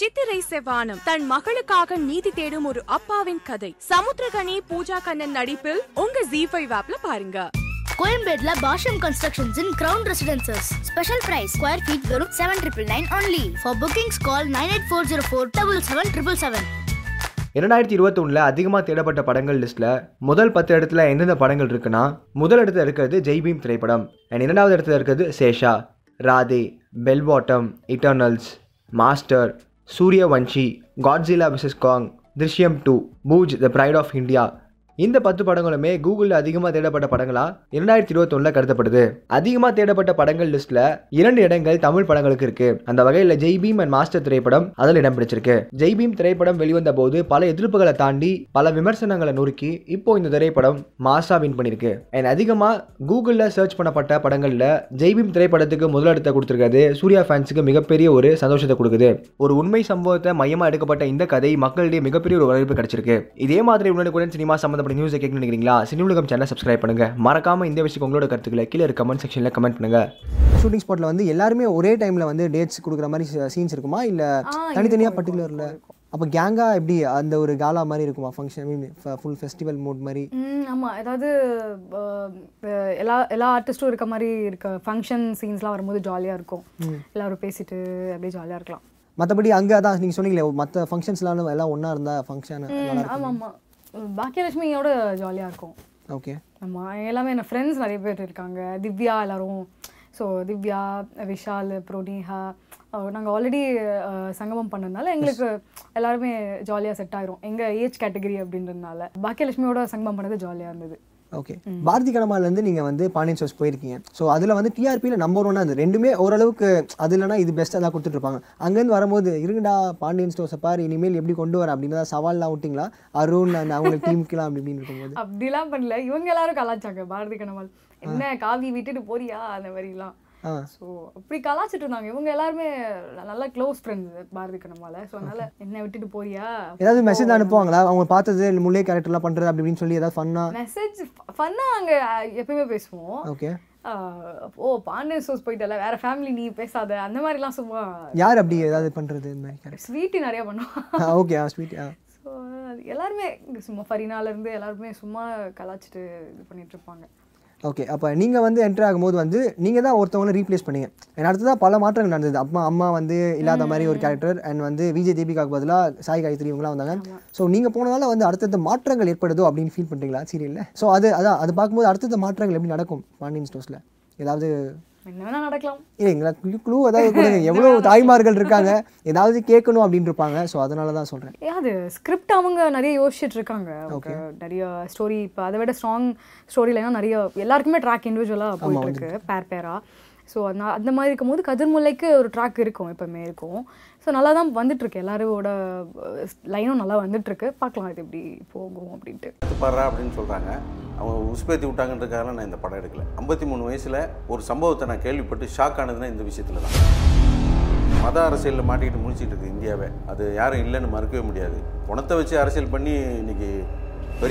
சித்திரை செவ்வானம். தன் மகளுக்காக நீதி தேடும் ஒரு அப்பாவின் கதை. சமுத்திரகனி பூஜா கண்ணன் நடிப்பில் உங்க ஜி ஃபைவ் ஆப்ல பாருங்க. கோயம்பேட்ல Bashyam constructions in ground residences special price square feet வெறும் seven triple nine only for bookings call nine eight four zero four double seven triple seven இரண்டாயிரத்தி இருபத்தொன்னில் அதிகமாக தேடப்பட்ட படங்கள் லிஸ்ட்டில் முதல் பத்து இடத்துல எந்தெந்த படங்கள் இருக்குன்னா முதல் இடத்துல இருக்கிறது ஜெய்பீம் திரைப்படம். அண்ட் இரண்டாவது இடத்துல இருக்கிறது Sesha Radhe Bell Bottom Eternals Master Suryavanshi, Godzilla vs. Kong, Drishyam 2, Booj, The Pride of India, இந்த பத்து படங்களுமே கூகுளில் அதிகமாக தேடப்பட்ட படங்களா? இரண்டாயிரத்தி இருபத்தொன்னில் கருதப்படுது. அதிகமாக தேடப்பட்ட படங்கள் லிஸ்ட்டில் இரண்டு இடங்கள் தமிழ் படங்களுக்கு இருக்கு. அந்த வகையில் ஜெய் பீம் அண்ட் மாஸ்டர் திரைப்படம் அதில் இடம் பிடிச்சிருக்கு. ஜெய்பீம் திரைப்படம் வெளிவந்த போது பல எதிர்ப்புகளை தாண்டி பல விமர்சனங்களை நொறுக்கி இப்போ இந்த திரைப்படம் மாஸ்டா வின் பண்ணியிருக்கு அண்ட் அதிகமாக கூகுளில் சர்ச் பண்ணப்பட்ட படங்களில் ஜெய்பீம் திரைப்படத்துக்கு முதலிடத்தை கொடுத்துருக்கிறது சூர்யா ஃபேன்ஸுக்கு மிகப்பெரிய ஒரு சந்தோஷத்தை கொடுக்குது. ஒரு உண்மை சம்பவத்தை மையமாக எடுக்கப்பட்ட இந்த கதை மக்களிடையே மிகப்பெரிய ஒரு வரவேற்பு கிடைச்சிருக்கு. இதே மாதிரி உடனுக்குடன் சினிமா சம்மந்தப்பட்ட நியூஸை கேட்கணும்னு நினைக்கிறீங்களா? சினி உலகம் சேனல் சப்ஸ்கிரைப் பண்ணுங்க. மறக்காம இந்த விஷயம் உங்களோட கருத்துக்களை கீழே இருக்க கமெண்ட் செக்ஷனில் கமெண்ட் பண்ணுங்க. ஷூட்டிங் ஸ்பாட்டில் வந்து எல்லாருமே ஒரே டைமில் வந்து டேட்ஸ் கொடுக்குற மாதிரி சீன்ஸ் இருக்குமா? இல்லை தனித்தனியாக பர்டிகுலரில் அப்போ கேங்காக எப்படி அந்த ஒரு காலா மாதிரி இருக்குமா? Function mean full festival mood மாதிரி? ம் ஆமாம் ஏதாவது எல்லா எல்லா ஆர்டிஸ்ட்டும் இருக்க மாதிரி இருக்க ஃபங்க்ஷன் சீன்ஸ்லாம் வரும்போது ஜாலியாக இருக்கும். எல்லாரும் பேசிட்டு அப்படியே ஜாலியாக இருக்கலாம். மற்றபடி அங்கே அதான் நீங்கள் சொன்னீங்களே மற்ற ஃபங்க்ஷன்ஸ்லாம் எல்லாம் ஒன்றா இருந்தால் ஃபங்க்ஷன் ஆமாம் ஆமாம் பாக்கியலட்சுமியோட ஜாலியாக இருக்கும். ஓகே ஆமாம் எல்லாமே என் ஃப்ரெண்ட்ஸ் நிறைய பேர் இருக்காங்க. திவ்யா எல்லாரும். ஸோ திவ்யா விஷால் அப்புறம் நேஹா நாங்கள் ஆல்ரெடி சங்கமம் பண்ணதுனால எங்களுக்கு எல்லாருமே ஜாலியாக செட் ஆயிரும். எங்கள் ஏஜ் கேட்டகரி அப்படின்றதுனால. பாக்கியலட்சுமியோட சங்கமம் பண்ணது ஜாலியாக இருந்தது. ஓகே பாரதி கடமாலேருந்து நீங்கள் வந்து பாண்டியன் ஷோஸ் போயிருக்கீங்க. ஸோ அதில் வந்து டிஆர்பியில் நம்பர் ஒன்னாக இருந்தது. ரெண்டுமே ஓரளவுக்கு அது இல்லைனா இது பெஸ்ட்டாக தான் கொடுத்துட்ருப்பாங்க அங்கேருந்து வரும்போது இருங்கடா பாண்டியன் ஸ்டோர்ஸை பாரு இனிமேல் எப்படி கொண்டு வர? அப்படின்னு சவால்லாம் விட்டிங்களா? அருண் அந்த அவங்க டீமுக்கெல்லாம் அப்படி இப்படின்னு இருக்கும்போது. அப்படிலாம் பண்ணல. இவங்க எல்லாரும் கலாச்சாங்க பாரதி கனவால் என்ன காவி விட்டுட்டு போறியா? அந்த மாதிரிலாம். ஸோ அப்படி கலாச்சிட்டு இருந்தாங்க இவங்க எல்லாருமே நல்லா க்ளோஸ் ஃப்ரெண்ட்ஸ் பாரதி கனவால ஸோ அதனால என்ன விட்டுட்டு போறியா? ஏதாவது மெசேஜ் அனுப்புவாங்களா? அவங்க பார்த்தது முல்லை கேரக்டர்லாம் பண்ணுறது அப்படி இப்படின்னு சொல்லி ஏதாவது ஃபன்னா மெசேஜ் ஃபன்னாக அங்கே எப்பயுமே பேசுவோம். ஓகே. ஓ பாண்டியன் சோஸ் போயிட்டல. வேற ஃபேமிலி நீ பேசாத. அந்த மாதிரிலாம் சும்மா யார் அப்படி ஏதாவது பண்ணுறது இந்த மாதிரி ஸ்வீட்டு நிறைய பண்ணுவான் ஓகே ஆ ஸ்வீட் ஸோ எல்லாருமே சும்மா ஃபரினால இருந்து எல்லாருமே சும்மா கலாச்சிட்டு இது பண்ணிட்டு இருப்பாங்க. ஓகே அப்போ நீங்கள் வந்து என்ட்ரு ஆகும்போது வந்து நீங்கள் தான் ஒருத்தவங்களை ரீப்ளேஸ் பண்ணீங்க. And அடுத்ததாக பல மாற்றங்கள் நடந்தது. அம்மா அம்மா வந்து இல்லாத மாதிரி ஒரு கேரக்டர் அண்ட் வந்து விஜய் தீபிகாக்கு பதிலாக சாய் காயத்ரி இவங்களாம் வந்தாங்க. ஸோ நீங்கள் போனதால வந்து அடுத்தடுத்த மாற்றங்கள் ஏற்படுதோ அப்படின்னு ஃபீல் பண்ணுறீங்களா சீரியலில் ஸோ அது அதான் அது பார்க்கும்போது அடுத்தடுத்த மாற்றங்கள் எப்படி நடக்கும்? பாண்டியன் ஸ்டோர்ஸில் ஏதாவது நடக்கலாம். இல்லை எங்களை க்ளூ க்ளூ ஏதாவது கொடுங்க. எவ்வளோ தாய்மார்கள் இருக்காங்க ஏதாவது கேட்கணும் அப்படின்னு இருப்பாங்க. ஸோ அதனால தான் சொல்கிறேன் ஏன் அது ஸ்கிரிப்ட் அவங்க நிறைய யோசிச்சுட்டு இருக்காங்க. அவங்க நிறைய ஸ்டோரி இப்போ அதை விட ஸ்ட்ராங் ஸ்டோரிலாம் நிறைய எல்லாருக்குமே ட்ராக் இண்டிவிஜுவலாக போயிட்டு இருக்கு பேர் பேரா ஸோ அந்த அந்த மாதிரி இருக்கும்போது கதிர்முல்லைக்கு ஒரு ட்ராக் இருக்கும் எப்போவுமே இருக்கும். ஸோ நல்லா தான் வந்துட்டுருக்கு. எல்லாரோட லைனும் நல்லா வந்துட்டுருக்கு. பார்க்கலாம் இது எப்படி போகும் அப்படின்ட்டு. எடுத்து பாடுறா அப்படின்னு சொல்கிறாங்க அவங்க உஸ்பேத்தி விட்டாங்கன்றதுக்காக நான் இந்த படம் எடுக்கல. ஐம்பத்தி மூணு வயசில் ஒரு சம்பவத்தை நான் கேள்விப்பட்டு ஷாக் ஆனதுன்னா இந்த விஷயத்தில் தான் மத அரசியலில் மாட்டிக்கிட்டு முடிச்சிட்டு இருக்கு இந்தியாவை. அது யாரும் இல்லைன்னு மறுக்கவே முடியாது. பணத்தை வச்சு அரசியல் பண்ணி இன்னைக்கு